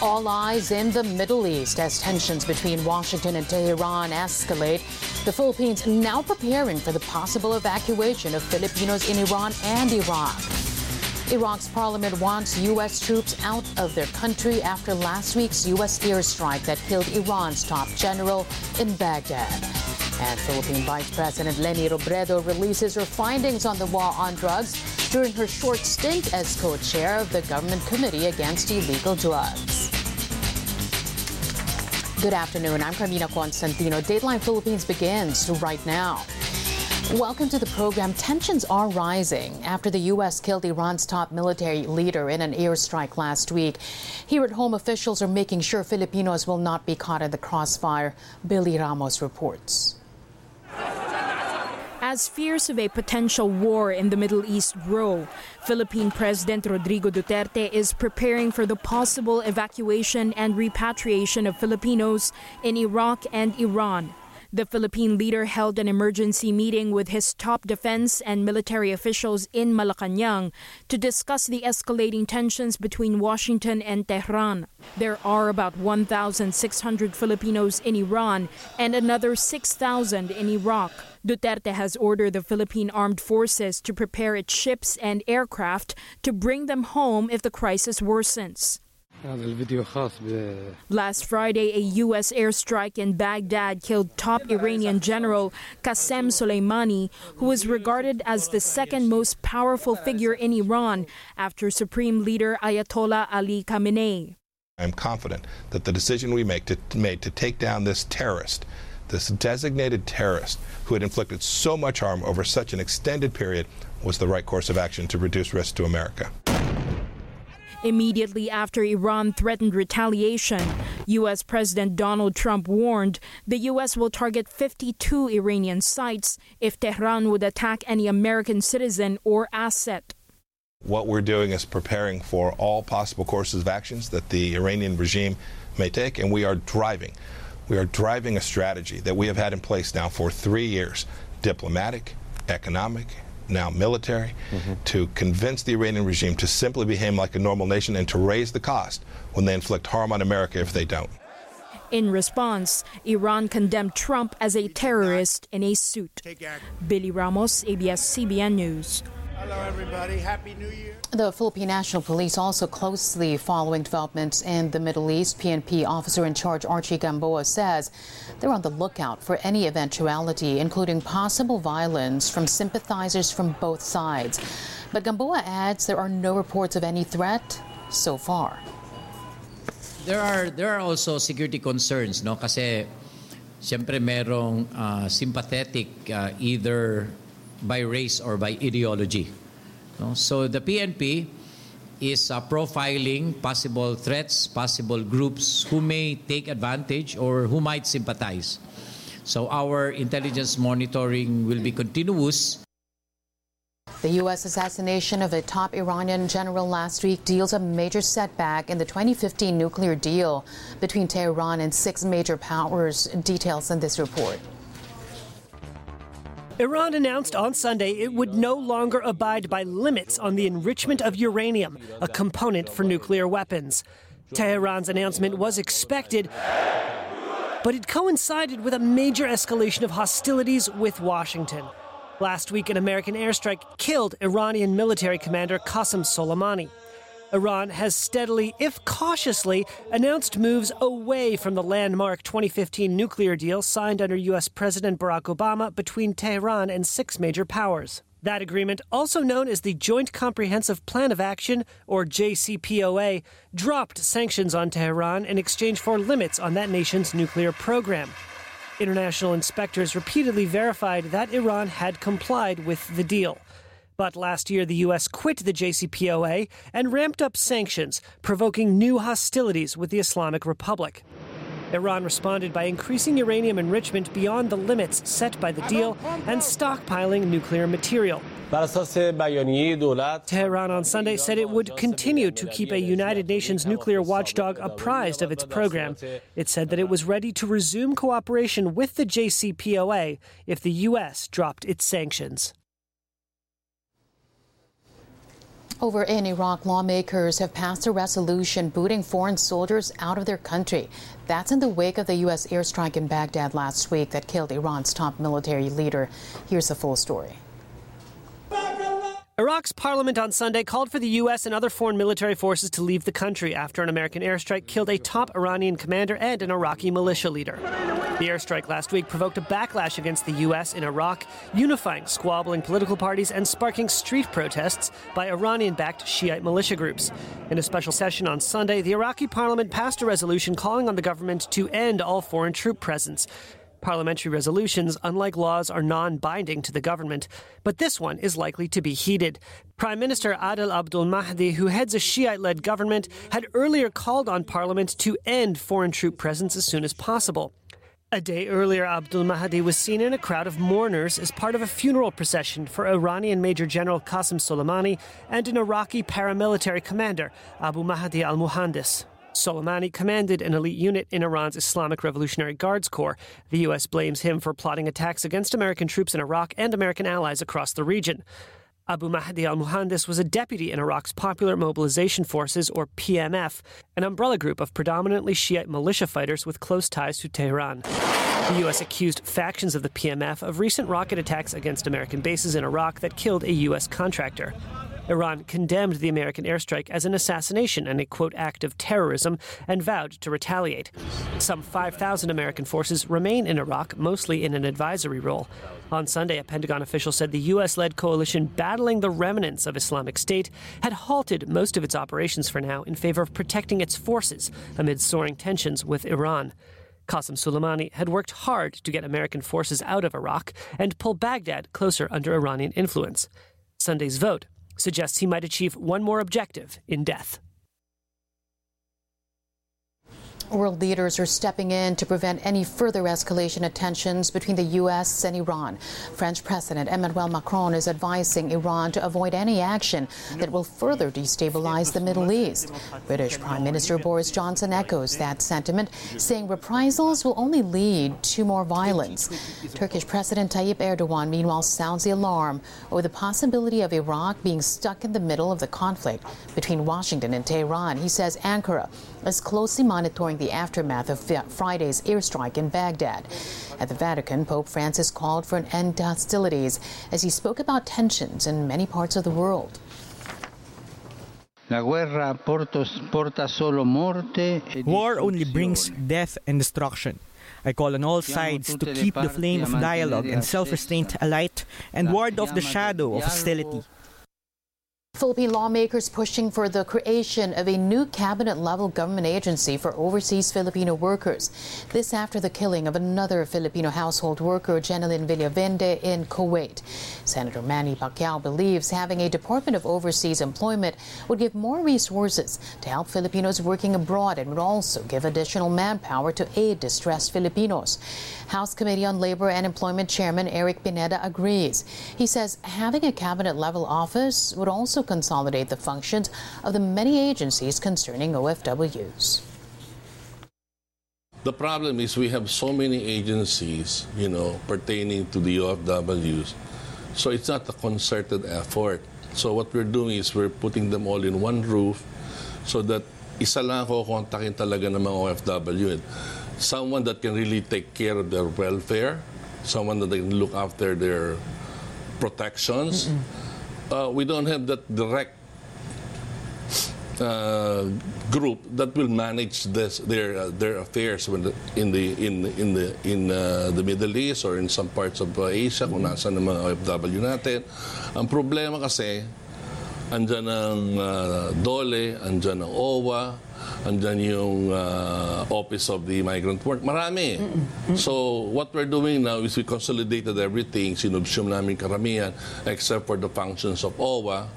All eyes in the Middle East as tensions between Washington and Tehran escalate. The Philippines now preparing for the possible evacuation of Filipinos in Iran and Iraq. Iraq's parliament wants U.S. troops out of their country after last week's U.S. airstrike that killed Iran's top general in Baghdad. And Philippine Vice President Leni Robredo releases her findings on the war on drugs during her short stint as co-chair of the Government Committee Against Illegal Drugs. Good afternoon. I'm Carmina Constantino. Dateline Philippines begins right now. Welcome to the program. Tensions are rising after the U.S. killed Iran's top military leader in an airstrike last week. Here at home, officials are making sure Filipinos will not be caught in the crossfire. Billy Ramos reports. As fears of a potential war in the Middle East grow, Philippine President Rodrigo Duterte is preparing for the possible evacuation and repatriation of Filipinos in Iraq and Iran. The Philippine leader held an emergency meeting with his top defense and military officials in Malacanang to discuss the escalating tensions between Washington and Tehran. There are about 1,600 Filipinos in Iran and another 6,000 in Iraq. Duterte has ordered the Philippine Armed Forces to prepare its ships and aircraft to bring them home if the crisis worsens. Last Friday, a U.S. airstrike in Baghdad killed top Iranian general Qasem Soleimani, who was regarded as the second most powerful figure in Iran after Supreme Leader Ayatollah Ali Khamenei. I'm confident that the decision we make to, made to take down this terrorist, this designated terrorist who had inflicted so much harm over such an extended period, was the right course of action to reduce risk to America. Immediately after Iran threatened retaliation, U.S. President Donald Trump warned the U.S. will target 52 Iranian sites if Tehran would attack any American citizen or asset. What we're doing is preparing for all possible courses of actions that the Iranian regime may take, and we are driving. We are driving a strategy that we have had in place now for three years diplomatic, economic, now military, mm-hmm. to convince the Iranian regime to simply behave like a normal nation and to raise the cost when they inflict harm on America if they don't. In response, Iran condemned Trump as a terrorist in a suit. Billy Ramos, ABS-CBN News. Hello, everybody. Happy New Year. The Philippine National Police also closely following developments in the Middle East. PNP officer in charge Archie Gamboa says they're on the lookout for any eventuality, including possible violence from sympathizers from both sides. But Gamboa adds there are no reports of any threat so far. There are there are also security concerns, no? Kasi siyempre merong uh, sympathetic uh, either by race or by ideology. No? So the PNP is uh, profiling possible threats, possible groups who may take advantage or who might sympathize. So our intelligence monitoring will be continuous. The U.S. assassination of a top Iranian general last week deals a major setback in the 2015 nuclear deal between Tehran and six major powers. Details in this report. Iran announced on Sunday it would no longer abide by limits on the enrichment of uranium, a component for nuclear weapons. Tehran's announcement was expected, but it coincided with a major escalation of hostilities with Washington. Last week, an American airstrike killed Iranian military commander Qasem Soleimani. Iran has steadily, if cautiously, announced moves away from the landmark 2015 nuclear deal signed under U.S. President Barack Obama between Tehran and six major powers. That agreement, also known as the Joint Comprehensive Plan of Action, or JCPOA, dropped sanctions on Tehran in exchange for limits on that nation's nuclear program. International inspectors repeatedly verified that Iran had complied with the deal. But last year, the U.S. quit the JCPOA and ramped up sanctions, provoking new hostilities with the Islamic Republic. Iran responded by increasing uranium enrichment beyond the limits set by the deal and stockpiling nuclear material. Tehran on Sunday said it would continue to keep a United Nations nuclear watchdog apprised of its program. It said that it was ready to resume cooperation with the JCPOA if the U.S. dropped its sanctions. Over in Iraq, lawmakers have passed a resolution booting foreign soldiers out of their country. That's in the wake of the U.S. airstrike in Baghdad last week that killed Iran's top military leader. Here's the full story. Iraq's parliament on Sunday called for the U.S. and other foreign military forces to leave the country after an American airstrike killed a top Iranian commander and an Iraqi militia leader. The airstrike last week provoked a backlash against the U.S. in Iraq, unifying squabbling political parties and sparking street protests by Iranian backed Shiite militia groups. In a special session on Sunday, the Iraqi parliament passed a resolution calling on the government to end all foreign troop presence. Parliamentary resolutions, unlike laws, are non binding to the government, but this one is likely to be heeded. Prime Minister Adel Abdul Mahdi, who heads a Shiite led government, had earlier called on Parliament to end foreign troop presence as soon as possible. A day earlier, Abdul Mahdi was seen in a crowd of mourners as part of a funeral procession for Iranian Major General Qasem Soleimani and an Iraqi paramilitary commander, Abu Mahdi al Muhandis. Soleimani commanded an elite unit in Iran's Islamic Revolutionary Guards Corps. The U.S. blames him for plotting attacks against American troops in Iraq and American allies across the region. Abu Mahdi al Muhandis was a deputy in Iraq's Popular Mobilization Forces, or PMF, an umbrella group of predominantly Shiite militia fighters with close ties to Tehran. The U.S. accused factions of the PMF of recent rocket attacks against American bases in Iraq that killed a U.S. contractor. Iran condemned the American airstrike as an assassination and a quote act of terrorism and vowed to retaliate. Some 5,000 American forces remain in Iraq, mostly in an advisory role. On Sunday, a Pentagon official said the U.S. led coalition battling the remnants of Islamic State had halted most of its operations for now in favor of protecting its forces amid soaring tensions with Iran. Qasem Soleimani had worked hard to get American forces out of Iraq and pull Baghdad closer under Iranian influence. Sunday's vote suggests he might achieve one more objective in death. World leaders are stepping in to prevent any further escalation of tensions between the U.S. and Iran. French President Emmanuel Macron is advising Iran to avoid any action that will further destabilize the Middle East. British Prime Minister Boris Johnson echoes that sentiment, saying reprisals will only lead to more violence. Turkish President Tayyip Erdogan, meanwhile, sounds the alarm over the possibility of Iraq being stuck in the middle of the conflict between Washington and Tehran. He says Ankara is closely monitoring the aftermath of Friday's airstrike in Baghdad. At the Vatican, Pope Francis called for an end to hostilities as he spoke about tensions in many parts of the world. War only brings death and destruction. I call on all sides to keep the flame of dialogue and self restraint alight and ward off the shadow of hostility. Philippine lawmakers pushing for the creation of a new cabinet level government agency for overseas Filipino workers. This after the killing of another Filipino household worker, Jeanelyn Villavende, in Kuwait. Senator Manny Pacquiao believes having a Department of Overseas Employment would give more resources to help Filipinos working abroad and would also give additional manpower to aid distressed Filipinos. House Committee on Labor and Employment Chairman Eric Pineda agrees. He says having a cabinet level office would also consolidate the functions of the many agencies concerning OFWs. The problem is we have so many agencies, you know, pertaining to the OFWs. So it's not a concerted effort. So what we're doing is we're putting them all in one roof so that isa lang ko kontakin talaga ng mga OFW. Someone that can really take care of their welfare, someone that can look after their protections. Mm -mm uh, we don't have that direct uh, group that will manage this, their uh, their affairs the, in the in in the in uh, the Middle East or in some parts of uh, Asia kung nasaan ang mga OFW natin. Ang problema kasi andyan ang uh, DOLE, andyan ang OWA, andyan yung uh, Office of the Migrant Work. Marami. So, what we're doing now is we consolidated everything, sinubsum namin karamihan, except for the functions of OWA.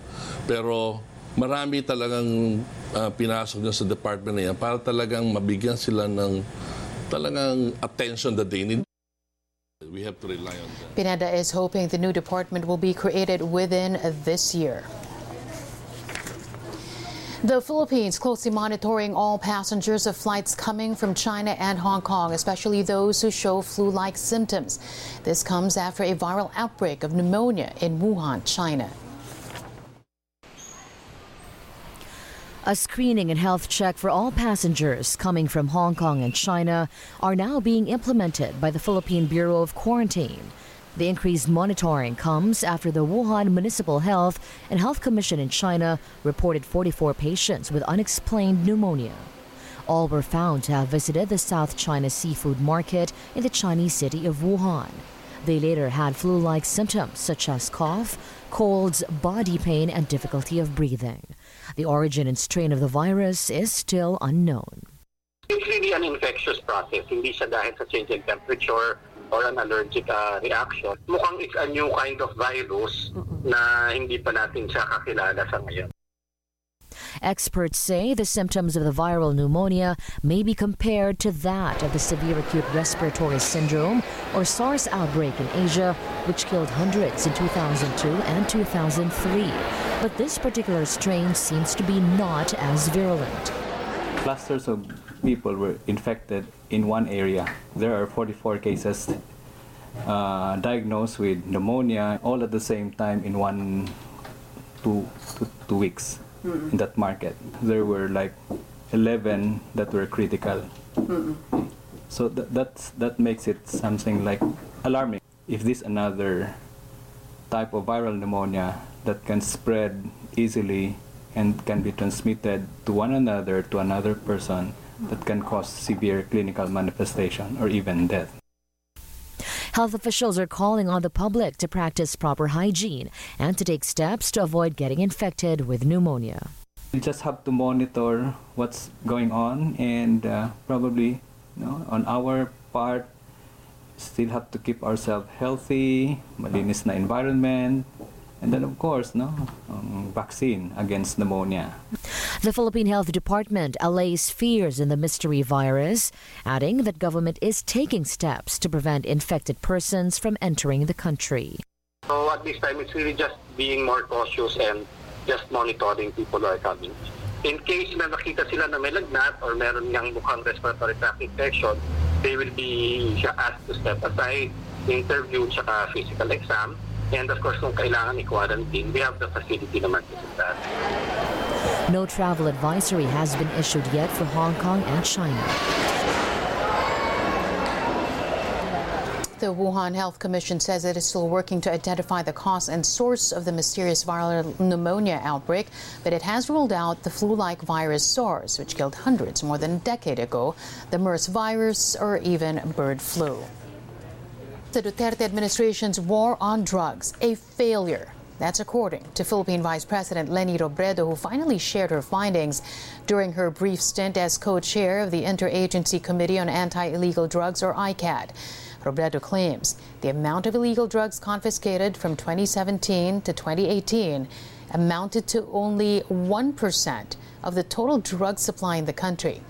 Pero, marami talagang uh, pinasok dyan sa department na yan para talagang mabigyan sila ng talagang attention that they need. We have to rely on them. Pineda is hoping the new department will be created within this year. The Philippines closely monitoring all passengers of flights coming from China and Hong Kong, especially those who show flu-like symptoms. This comes after a viral outbreak of pneumonia in Wuhan, China. A screening and health check for all passengers coming from Hong Kong and China are now being implemented by the Philippine Bureau of Quarantine. The increased monitoring comes after the Wuhan Municipal Health and Health Commission in China reported 44 patients with unexplained pneumonia. All were found to have visited the South China seafood market in the Chinese city of Wuhan. They later had flu like symptoms such as cough, colds, body pain, and difficulty of breathing. The origin and strain of the virus is still unknown. It's really an infectious process, hindi siya dahil sa change in temperature or an allergic uh, reaction. Mukhang it's a new kind of virus na hindi pa natin siya kakilala sa ngayon. Experts say the symptoms of the viral pneumonia may be compared to that of the severe acute respiratory syndrome or SARS outbreak in Asia, which killed hundreds in 2002 and 2003. But this particular strain seems to be not as virulent. Clusters of people were infected in one area. There are 44 cases uh, diagnosed with pneumonia all at the same time in one, two, two, two weeks in that market. There were like 11 that were critical. So th- that's, that makes it something like alarming. If this another type of viral pneumonia that can spread easily and can be transmitted to one another to another person that can cause severe clinical manifestation or even death. Health officials are calling on the public to practice proper hygiene and to take steps to avoid getting infected with pneumonia. We just have to monitor what's going on and uh, probably you know, on our part still have to keep ourselves healthy, malinis na environment, and then of course, no, um, vaccine against pneumonia. The Philippine Health Department allays fears in the mystery virus, adding that government is taking steps to prevent infected persons from entering the country. So at this time, it's really just being more cautious and just monitoring people who are coming. In case na nakita sila na may lagnat or meron niyang mukhang respiratory tract infection, they will be asked to step aside, interview, tsaka physical exam. And of course, kung kailangan i-quarantine, we have the facility naman to do that. No travel advisory has been issued yet for Hong Kong and China. The Wuhan Health Commission says it is still working to identify the cause and source of the mysterious viral pneumonia outbreak, but it has ruled out the flu like virus SARS, which killed hundreds more than a decade ago, the MERS virus, or even bird flu. The Duterte administration's war on drugs, a failure. That's according to Philippine Vice President Leni Robredo, who finally shared her findings during her brief stint as co chair of the Interagency Committee on Anti Illegal Drugs, or ICAD. Robredo claims the amount of illegal drugs confiscated from 2017 to 2018 amounted to only 1% of the total drug supply in the country.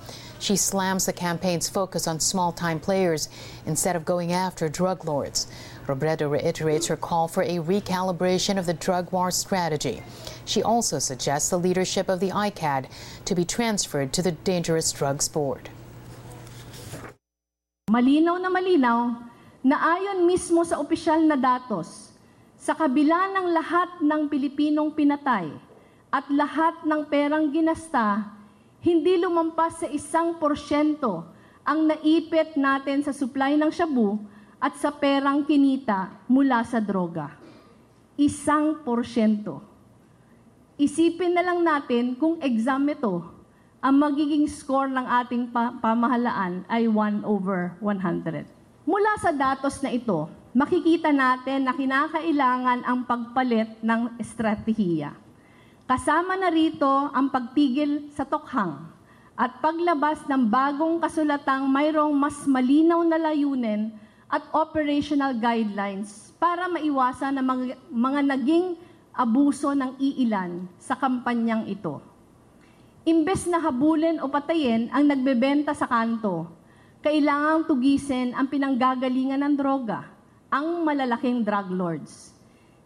She slams the campaign's focus on small time players instead of going after drug lords. Robredo reiterates her call for a recalibration of the drug war strategy. She also suggests the leadership of the ICAD to be transferred to the Dangerous Drugs Board. Malinaw na malinaw na ayon mismo sa opisyal na datos, sa kabila ng lahat ng Pilipinong pinatay at lahat ng perang ginasta, hindi lumampas sa isang porsyento ang naipit natin sa supply ng shabu at sa perang kinita mula sa droga. Isang porsyento. Isipin na lang natin kung exam ito ang magiging score ng ating pa- pamahalaan ay 1 over 100. Mula sa datos na ito, makikita natin na kinakailangan ang pagpalit ng estratehiya. Kasama na rito ang pagtigil sa tokhang at paglabas ng bagong kasulatang mayroong mas malinaw na layunin at operational guidelines para maiwasan ang mga, mga naging abuso ng iilan sa kampanyang ito. Imbes na habulin o patayin ang nagbebenta sa kanto, kailangang tugisin ang pinanggagalingan ng droga, ang malalaking drug lords.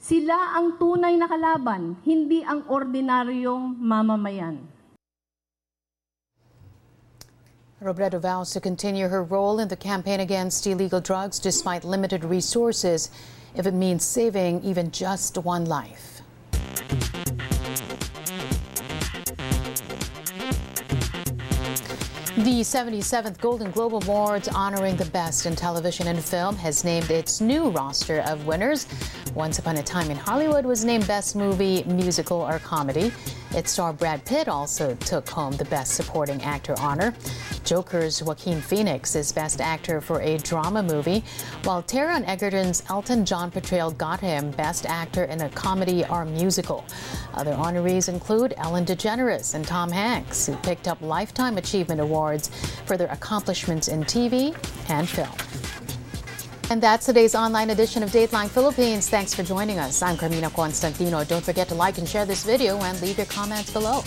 Sila ang tunay na kalaban, hindi ang ordinaryong mamamayan. Robredo vows to continue her role in the campaign against illegal drugs despite limited resources if it means saving even just one life. The 77th Golden Globe Awards, honoring the best in television and film, has named its new roster of winners. Once Upon a Time in Hollywood was named Best Movie, Musical, or Comedy. Its star Brad Pitt also took home the Best Supporting Actor honor. Joker's Joaquin Phoenix is Best Actor for a Drama Movie, while Taron Egerton's Elton John portrayal got him Best Actor in a Comedy or Musical. Other honorees include Ellen DeGeneres and Tom Hanks, who picked up Lifetime Achievement Awards for their accomplishments in TV and film. And that's today's online edition of Dateline Philippines. Thanks for joining us. I'm Carmina Constantino. Don't forget to like and share this video and leave your comments below.